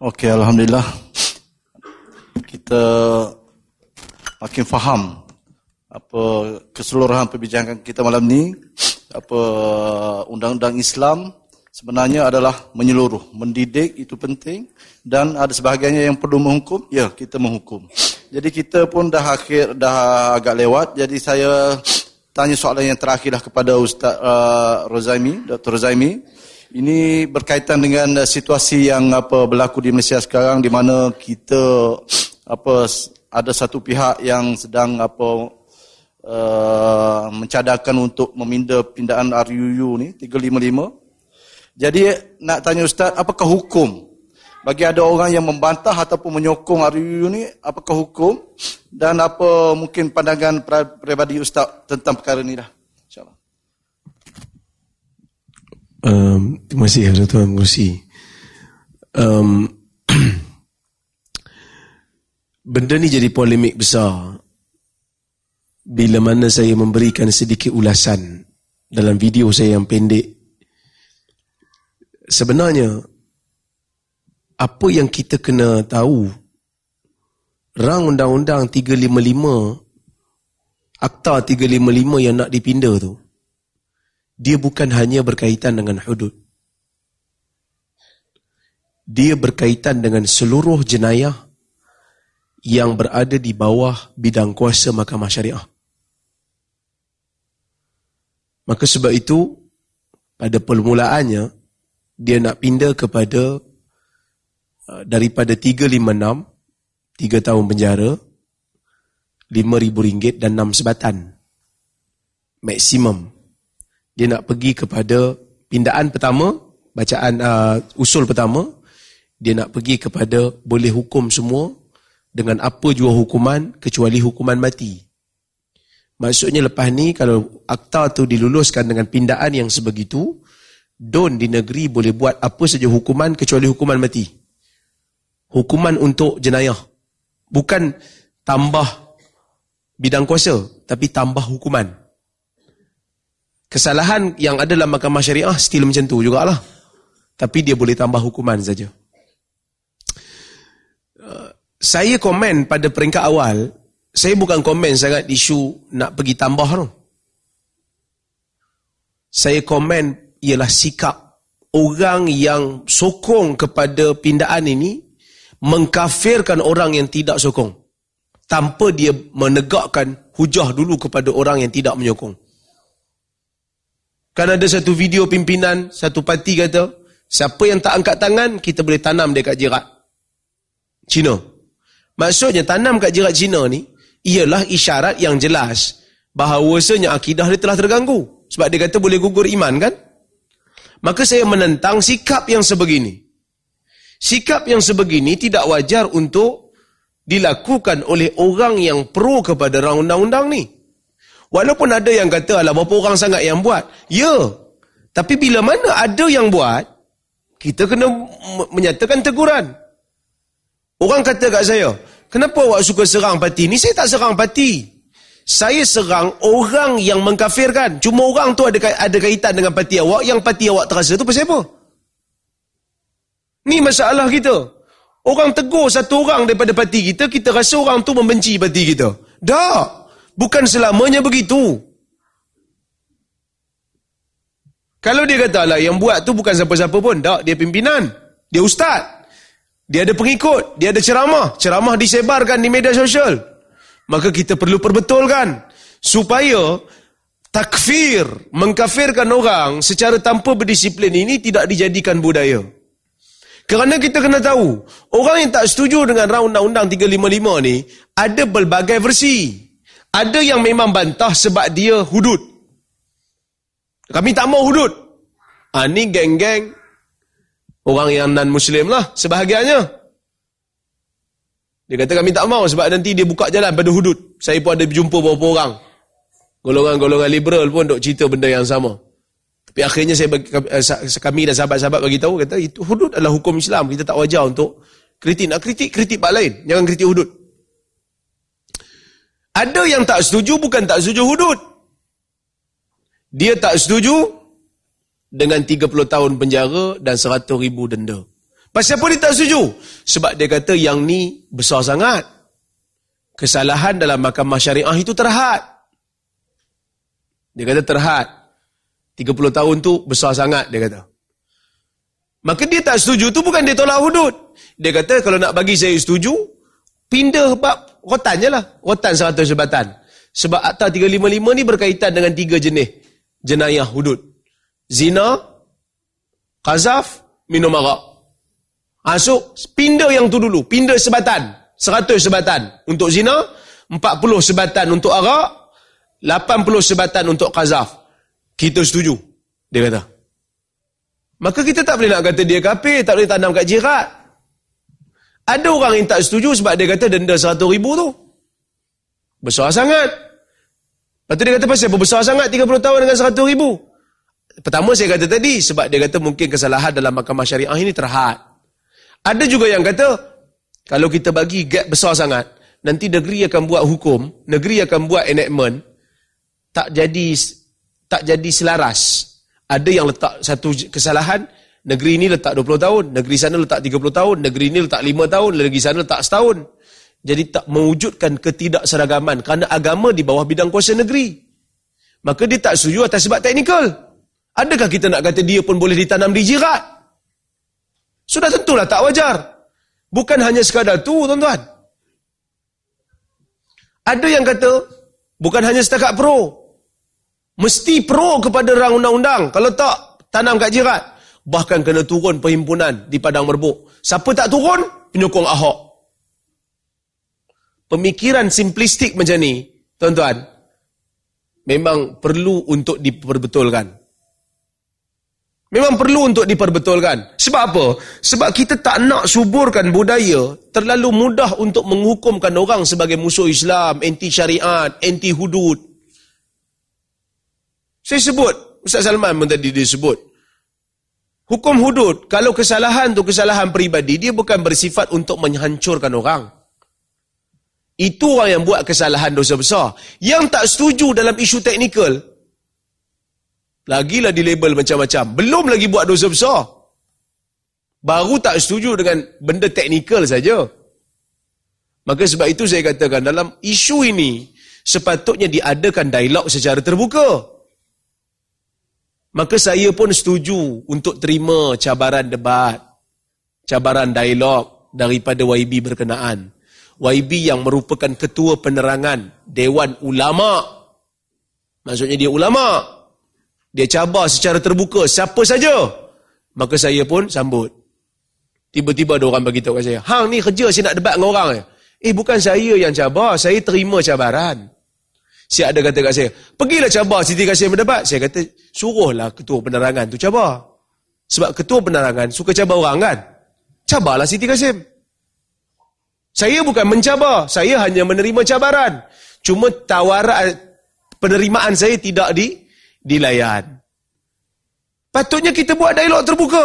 Okey, Alhamdulillah. Kita makin faham apa keseluruhan perbincangan kita malam ni. Apa undang-undang Islam sebenarnya adalah menyeluruh. Mendidik itu penting dan ada sebahagiannya yang perlu menghukum, ya kita menghukum. Jadi kita pun dah akhir dah agak lewat. Jadi saya tanya soalan yang terakhirlah kepada Ustaz uh, Rozaimi, Dr. Rozaimi. Ini berkaitan dengan situasi yang apa berlaku di Malaysia sekarang di mana kita apa ada satu pihak yang sedang apa uh, mencadarkan untuk meminda pindaan RUU ni 355. Jadi nak tanya ustaz apakah hukum bagi ada orang yang membantah ataupun menyokong RUU ni apakah hukum dan apa mungkin pandangan pribadi ustaz tentang perkara ni dah. Um, terima kasih Tuan Tuan Mengurusi. Um, benda ni jadi polemik besar bila mana saya memberikan sedikit ulasan dalam video saya yang pendek. Sebenarnya, apa yang kita kena tahu, rang undang-undang 355, akta 355 yang nak dipindah tu, dia bukan hanya berkaitan dengan hudud. Dia berkaitan dengan seluruh jenayah yang berada di bawah bidang kuasa mahkamah syariah. Maka sebab itu, pada permulaannya, dia nak pindah kepada uh, daripada 356, 3 tahun penjara, RM5,000 dan 6 sebatan. Maksimum dia nak pergi kepada pindaan pertama, bacaan uh, usul pertama, dia nak pergi kepada boleh hukum semua dengan apa jua hukuman kecuali hukuman mati. Maksudnya lepas ni kalau akta tu diluluskan dengan pindaan yang sebegitu, don di negeri boleh buat apa saja hukuman kecuali hukuman mati. Hukuman untuk jenayah. Bukan tambah bidang kuasa, tapi tambah hukuman kesalahan yang ada dalam mahkamah syariah still macam tu jugalah. Tapi dia boleh tambah hukuman saja. Uh, saya komen pada peringkat awal, saya bukan komen sangat isu nak pergi tambah tu. Saya komen ialah sikap orang yang sokong kepada pindaan ini mengkafirkan orang yang tidak sokong tanpa dia menegakkan hujah dulu kepada orang yang tidak menyokong. Kan ada satu video pimpinan, satu parti kata, siapa yang tak angkat tangan, kita boleh tanam dia kat jirat. Cina. Maksudnya tanam kat jirat Cina ni, ialah isyarat yang jelas bahawasanya akidah dia telah terganggu. Sebab dia kata boleh gugur iman kan? Maka saya menentang sikap yang sebegini. Sikap yang sebegini tidak wajar untuk dilakukan oleh orang yang pro kepada undang-undang ni. Walaupun ada yang kata, alah berapa orang sangat yang buat. Ya. Tapi bila mana ada yang buat, kita kena menyatakan teguran. Orang kata kat saya, kenapa awak suka serang parti ni? Saya tak serang parti. Saya serang orang yang mengkafirkan. Cuma orang tu ada ada kaitan dengan parti awak, yang parti awak terasa tu pasal apa? Ni masalah kita. Orang tegur satu orang daripada parti kita, kita rasa orang tu membenci parti kita. Tak. Bukan selamanya begitu. Kalau dia kata lah yang buat tu bukan siapa-siapa pun. Tak, dia pimpinan. Dia ustaz. Dia ada pengikut. Dia ada ceramah. Ceramah disebarkan di media sosial. Maka kita perlu perbetulkan. Supaya takfir, mengkafirkan orang secara tanpa berdisiplin ini tidak dijadikan budaya. Kerana kita kena tahu, orang yang tak setuju dengan undang-undang 355 ni, ada berbagai versi. Ada yang memang bantah sebab dia hudud. Kami tak mau hudud. Ha, ni geng-geng orang yang non-Muslim lah sebahagiannya. Dia kata kami tak mau sebab nanti dia buka jalan pada hudud. Saya pun ada berjumpa beberapa orang. Golongan-golongan liberal pun duk cerita benda yang sama. Tapi akhirnya saya bagi, eh, kami dan sahabat-sahabat bagi tahu kata itu hudud adalah hukum Islam. Kita tak wajar untuk kritik. Nak kritik, kritik bak lain. Jangan kritik hudud. Ada yang tak setuju bukan tak setuju hudud. Dia tak setuju dengan 30 tahun penjara dan 100 ribu denda. Pasal apa dia tak setuju? Sebab dia kata yang ni besar sangat. Kesalahan dalam mahkamah syariah itu terhad. Dia kata terhad. 30 tahun tu besar sangat, dia kata. Maka dia tak setuju tu bukan dia tolak hudud. Dia kata kalau nak bagi saya setuju, pindah bab rotan je lah. Rotan 100 sebatan. Sebab Akta 355 ni berkaitan dengan tiga jenis jenayah hudud. Zina, kazaf, minum arak. Masuk, pindah yang tu dulu. Pindah sebatan. 100 sebatan untuk zina, 40 sebatan untuk arak, 80 sebatan untuk kazaf. Kita setuju. Dia kata. Maka kita tak boleh nak kata dia kafir, tak boleh tanam kat jirat. Ada orang yang tak setuju sebab dia kata denda 100 ribu tu. Besar sangat. Lepas tu dia kata pasal apa besar sangat 30 tahun dengan 100 ribu. Pertama saya kata tadi sebab dia kata mungkin kesalahan dalam mahkamah syariah ini terhad. Ada juga yang kata kalau kita bagi gap besar sangat, nanti negeri akan buat hukum, negeri akan buat enactment, tak jadi tak jadi selaras ada yang letak satu kesalahan, negeri ini letak 20 tahun, negeri sana letak 30 tahun, negeri ini letak 5 tahun, negeri sana letak setahun. Jadi tak mewujudkan ketidakseragaman kerana agama di bawah bidang kuasa negeri. Maka dia tak setuju atas sebab teknikal. Adakah kita nak kata dia pun boleh ditanam di jirat? Sudah tentulah tak wajar. Bukan hanya sekadar tu, tuan-tuan. Ada yang kata, bukan hanya setakat pro, Mesti pro kepada rang undang-undang. Kalau tak, tanam kat jirat. Bahkan kena turun perhimpunan di Padang Merbuk. Siapa tak turun? Penyokong Ahok. Pemikiran simplistik macam ni, tuan-tuan, memang perlu untuk diperbetulkan. Memang perlu untuk diperbetulkan. Sebab apa? Sebab kita tak nak suburkan budaya terlalu mudah untuk menghukumkan orang sebagai musuh Islam, anti syariat, anti hudud. Saya sebut, Ustaz Salman pun tadi dia sebut. Hukum hudud, kalau kesalahan tu kesalahan peribadi, dia bukan bersifat untuk menghancurkan orang. Itu orang yang buat kesalahan dosa besar. Yang tak setuju dalam isu teknikal, lagilah di label macam-macam. Belum lagi buat dosa besar. Baru tak setuju dengan benda teknikal saja. Maka sebab itu saya katakan dalam isu ini, sepatutnya diadakan dialog secara terbuka. Maka saya pun setuju untuk terima cabaran debat, cabaran dialog daripada YB berkenaan. YB yang merupakan ketua penerangan Dewan Ulama. Maksudnya dia ulama. Dia cabar secara terbuka siapa saja. Maka saya pun sambut. Tiba-tiba ada orang bagi tahu kat saya, "Hang ni kerja saya nak debat dengan orang." Eh bukan saya yang cabar, saya terima cabaran. Si ada kata kat saya, pergilah cabar Siti Kasim berdebat. Saya kata, suruhlah ketua penerangan tu cabar. Sebab ketua penerangan suka cabar orang kan? Cabarlah Siti Kasim. Saya bukan mencabar, saya hanya menerima cabaran. Cuma tawaran penerimaan saya tidak di dilayan. Patutnya kita buat dialog terbuka.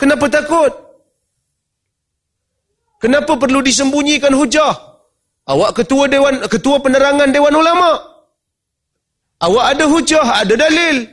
Kenapa takut? Kenapa perlu disembunyikan hujah? Awak ketua dewan ketua penerangan dewan ulama. Awak ada hujah, ada dalil.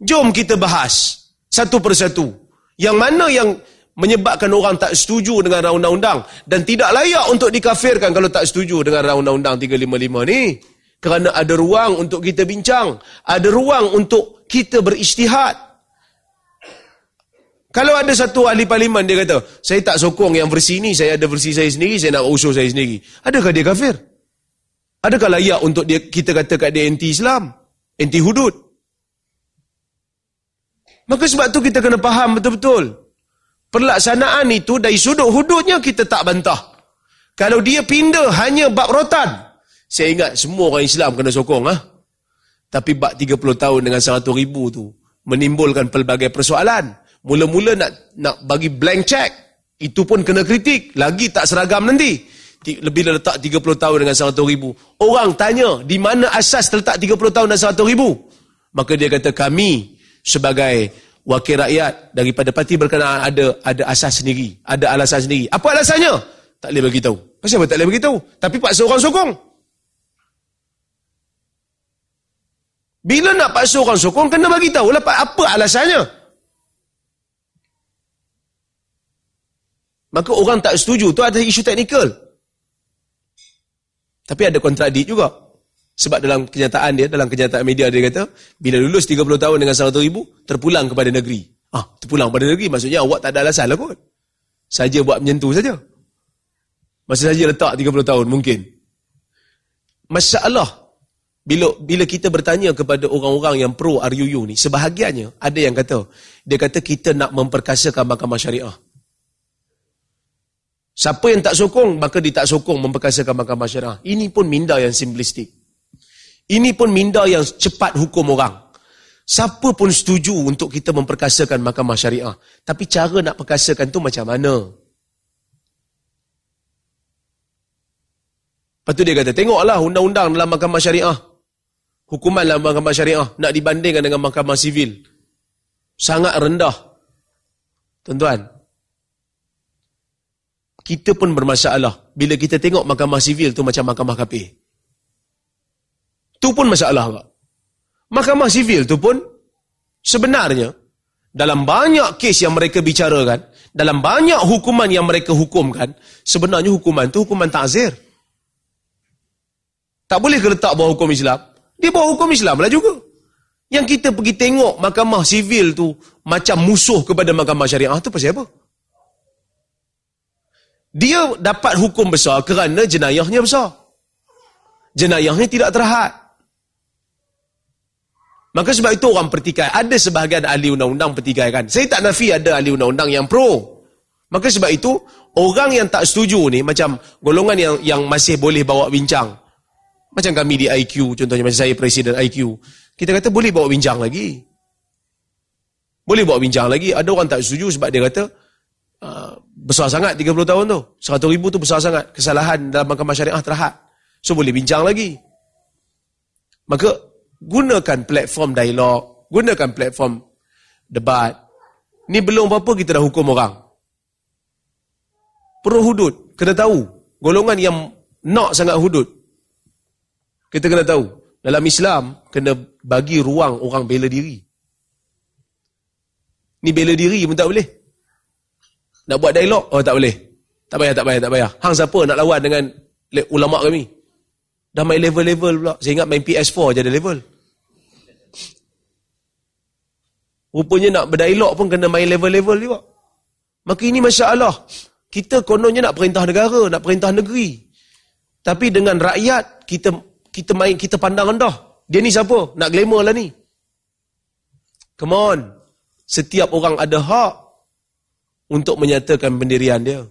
Jom kita bahas satu persatu. Yang mana yang menyebabkan orang tak setuju dengan undang-undang dan tidak layak untuk dikafirkan kalau tak setuju dengan undang-undang 355 ni. Kerana ada ruang untuk kita bincang. Ada ruang untuk kita beristihad. Kalau ada satu ahli parlimen dia kata, saya tak sokong yang versi ini, saya ada versi saya sendiri, saya nak usul saya sendiri. Adakah dia kafir? Adakah layak untuk dia kita katakan dia anti-Islam? Anti-hudud? Maka sebab tu kita kena faham betul-betul. Pelaksanaan itu dari sudut hududnya kita tak bantah. Kalau dia pindah hanya bab rotan, saya ingat semua orang Islam kena sokong. Ha? Tapi bab 30 tahun dengan 100 ribu tu menimbulkan pelbagai persoalan. Mula-mula nak nak bagi blank check, itu pun kena kritik. Lagi tak seragam nanti lebih letak 30 tahun dengan 100 ribu. Orang tanya, di mana asas terletak 30 tahun dan 100 ribu? Maka dia kata, kami sebagai wakil rakyat daripada parti berkenaan ada ada asas sendiri. Ada alasan sendiri. Apa alasannya? Tak boleh bagi tahu. Kenapa tak boleh bagi tahu? Tapi paksa orang sokong. Bila nak paksa orang sokong, kena bagi tahu lah apa alasannya. Maka orang tak setuju tu ada isu teknikal. Tapi ada kontradik juga. Sebab dalam kenyataan dia, dalam kenyataan media dia kata, bila lulus 30 tahun dengan 100 ribu, terpulang kepada negeri. Ah, terpulang kepada negeri, maksudnya awak tak ada alasan lah kot. Saja buat menyentuh saja. Masih saja letak 30 tahun, mungkin. Masalah, bila bila kita bertanya kepada orang-orang yang pro RUU ni, sebahagiannya ada yang kata, dia kata kita nak memperkasakan mahkamah syariah. Siapa yang tak sokong, maka dia tak sokong memperkasakan mahkamah syariah. Ini pun minda yang simplistik. Ini pun minda yang cepat hukum orang. Siapa pun setuju untuk kita memperkasakan mahkamah syariah. Tapi cara nak perkasakan tu macam mana? Lepas tu dia kata, tengoklah undang-undang dalam mahkamah syariah. Hukuman dalam mahkamah syariah nak dibandingkan dengan mahkamah sivil. Sangat rendah. Tuan-tuan, kita pun bermasalah bila kita tengok mahkamah sivil tu macam mahkamah kafir. Tu pun masalah tak? Mahkamah sivil tu pun sebenarnya dalam banyak kes yang mereka bicarakan, dalam banyak hukuman yang mereka hukumkan, sebenarnya hukuman tu hukuman takzir. Tak boleh ke letak bawah hukum Islam? Dia bawah hukum Islam lah juga. Yang kita pergi tengok mahkamah sivil tu macam musuh kepada mahkamah syariah tu pasal apa? Dia dapat hukum besar kerana jenayahnya besar. Jenayahnya tidak terhad. Maka sebab itu orang pertikai. Ada sebahagian ahli undang-undang pertikai kan. Saya tak nafi ada ahli undang-undang yang pro. Maka sebab itu, orang yang tak setuju ni, macam golongan yang yang masih boleh bawa bincang. Macam kami di IQ, contohnya macam saya presiden IQ. Kita kata boleh bawa bincang lagi. Boleh bawa bincang lagi. Ada orang tak setuju sebab dia kata, uh, besar sangat 30 tahun tu. 100 ribu tu besar sangat. Kesalahan dalam mahkamah syariah terhad. So boleh bincang lagi. Maka gunakan platform dialog. Gunakan platform debat. Ni belum apa-apa kita dah hukum orang. Perlu hudud. Kena tahu. Golongan yang nak sangat hudud. Kita kena tahu. Dalam Islam, kena bagi ruang orang bela diri. Ni bela diri pun tak boleh. Nak buat dialog? Oh tak boleh. Tak payah, tak payah, tak payah. Hang siapa nak lawan dengan ulama kami? Dah main level-level pula. Saya ingat main PS4 je ada level. Rupanya nak berdialog pun kena main level-level juga. Maka ini masalah. Kita kononnya nak perintah negara, nak perintah negeri. Tapi dengan rakyat, kita kita main kita pandang rendah. Dia ni siapa? Nak glamour lah ni. Come on. Setiap orang ada hak untuk menyatakan pendirian dia.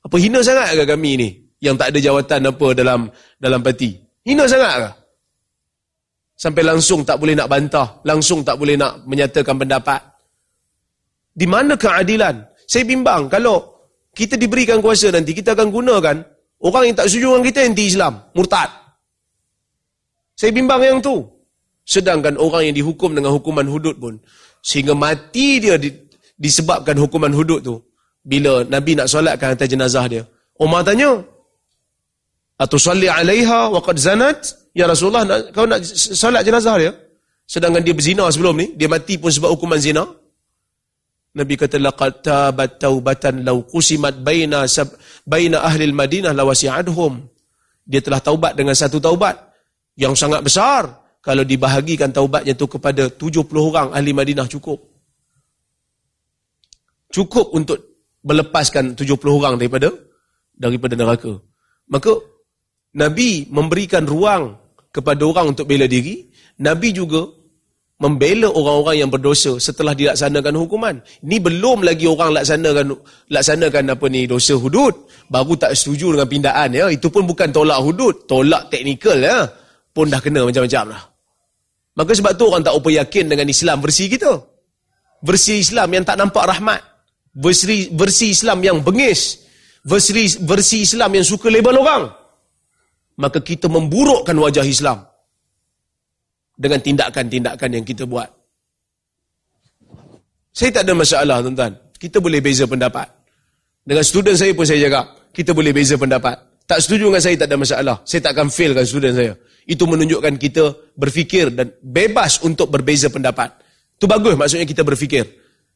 Apa hina sangat ke kami ni yang tak ada jawatan apa dalam dalam parti? Hina sangat ke? Sampai langsung tak boleh nak bantah, langsung tak boleh nak menyatakan pendapat. Di mana keadilan? Saya bimbang kalau kita diberikan kuasa nanti, kita akan gunakan orang yang tak setuju dengan kita anti-Islam, murtad. Saya bimbang yang tu. Sedangkan orang yang dihukum dengan hukuman hudud pun, sehingga mati dia disebabkan hukuman hudud tu bila Nabi nak solatkan atas jenazah dia. Umar tanya atau salli alaiha wa qad zanat? Ya Rasulullah nak, kau nak solat jenazah dia? Sedangkan dia berzina sebelum ni dia mati pun sebab hukuman zina. Nabi kata laqad tabat taubatan law qusimat baina sab, baina ahli al-Madinah lawasi'adhum dia telah taubat dengan satu taubat yang sangat besar. Kalau dibahagikan taubatnya tu kepada 70 orang ahli Madinah cukup cukup untuk melepaskan 70 orang daripada daripada neraka. Maka Nabi memberikan ruang kepada orang untuk bela diri, Nabi juga membela orang-orang yang berdosa setelah dilaksanakan hukuman. Ini belum lagi orang laksanakan laksanakan apa ni dosa hudud, baru tak setuju dengan pindaan ya. Itu pun bukan tolak hudud, tolak teknikal ya. Pun dah kena macam-macam lah. Maka sebab tu orang tak apa yakin dengan Islam versi kita. Versi Islam yang tak nampak rahmat versi, versi Islam yang bengis, versi, versi Islam yang suka label orang, maka kita memburukkan wajah Islam dengan tindakan-tindakan yang kita buat. Saya tak ada masalah tuan-tuan. Kita boleh beza pendapat. Dengan student saya pun saya jaga. Kita boleh beza pendapat. Tak setuju dengan saya tak ada masalah. Saya tak akan failkan student saya. Itu menunjukkan kita berfikir dan bebas untuk berbeza pendapat. Itu bagus maksudnya kita berfikir.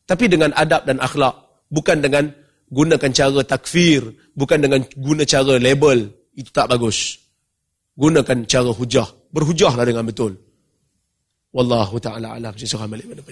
Tapi dengan adab dan akhlak bukan dengan gunakan cara takfir bukan dengan guna cara label. Itu tak bagus. Gunakan cara hujah. Berhujahlah dengan betul. Wallahu taala alam. Sisa balik pada